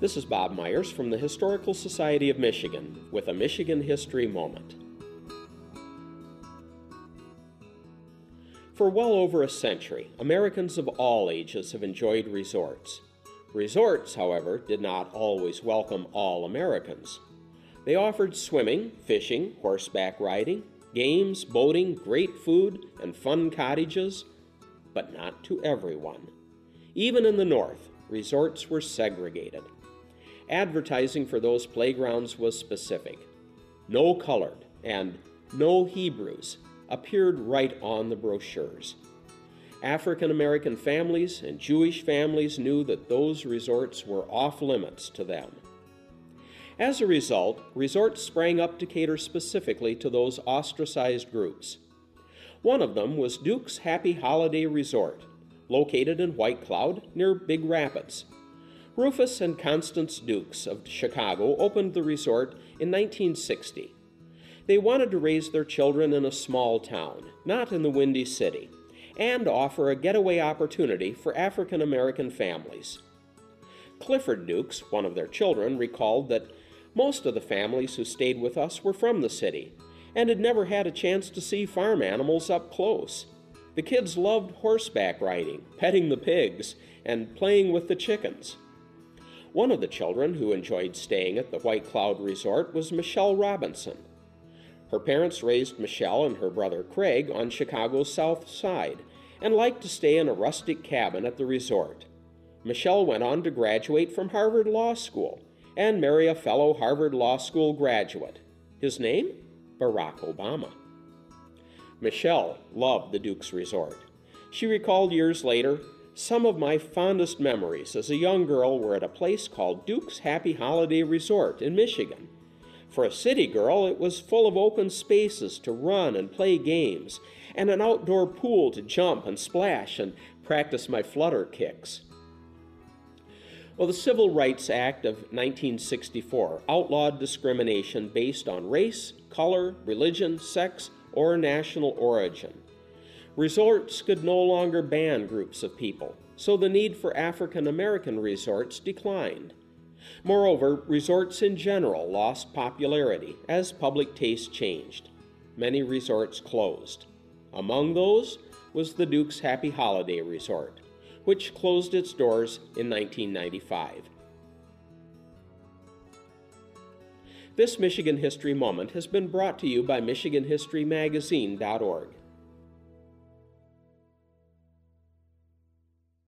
This is Bob Myers from the Historical Society of Michigan with a Michigan History Moment. For well over a century, Americans of all ages have enjoyed resorts. Resorts, however, did not always welcome all Americans. They offered swimming, fishing, horseback riding, games, boating, great food, and fun cottages, but not to everyone. Even in the North, resorts were segregated. Advertising for those playgrounds was specific. No colored and no Hebrews appeared right on the brochures. African American families and Jewish families knew that those resorts were off limits to them. As a result, resorts sprang up to cater specifically to those ostracized groups. One of them was Duke's Happy Holiday Resort, located in White Cloud near Big Rapids. Rufus and Constance Dukes of Chicago opened the resort in 1960. They wanted to raise their children in a small town, not in the Windy City, and offer a getaway opportunity for African American families. Clifford Dukes, one of their children, recalled that most of the families who stayed with us were from the city and had never had a chance to see farm animals up close. The kids loved horseback riding, petting the pigs, and playing with the chickens. One of the children who enjoyed staying at the White Cloud Resort was Michelle Robinson. Her parents raised Michelle and her brother Craig on Chicago's south side and liked to stay in a rustic cabin at the resort. Michelle went on to graduate from Harvard Law School and marry a fellow Harvard Law School graduate. His name? Barack Obama. Michelle loved the Duke's Resort. She recalled years later some of my fondest memories as a young girl were at a place called Duke's Happy Holiday Resort in Michigan. For a city girl, it was full of open spaces to run and play games, and an outdoor pool to jump and splash and practice my flutter kicks. Well, the Civil Rights Act of 1964 outlawed discrimination based on race, color, religion, sex, or national origin. Resorts could no longer ban groups of people, so the need for African American resorts declined. Moreover, resorts in general lost popularity as public taste changed. Many resorts closed. Among those was the Duke's Happy Holiday Resort, which closed its doors in 1995. This Michigan History Moment has been brought to you by MichiganHistoryMagazine.org.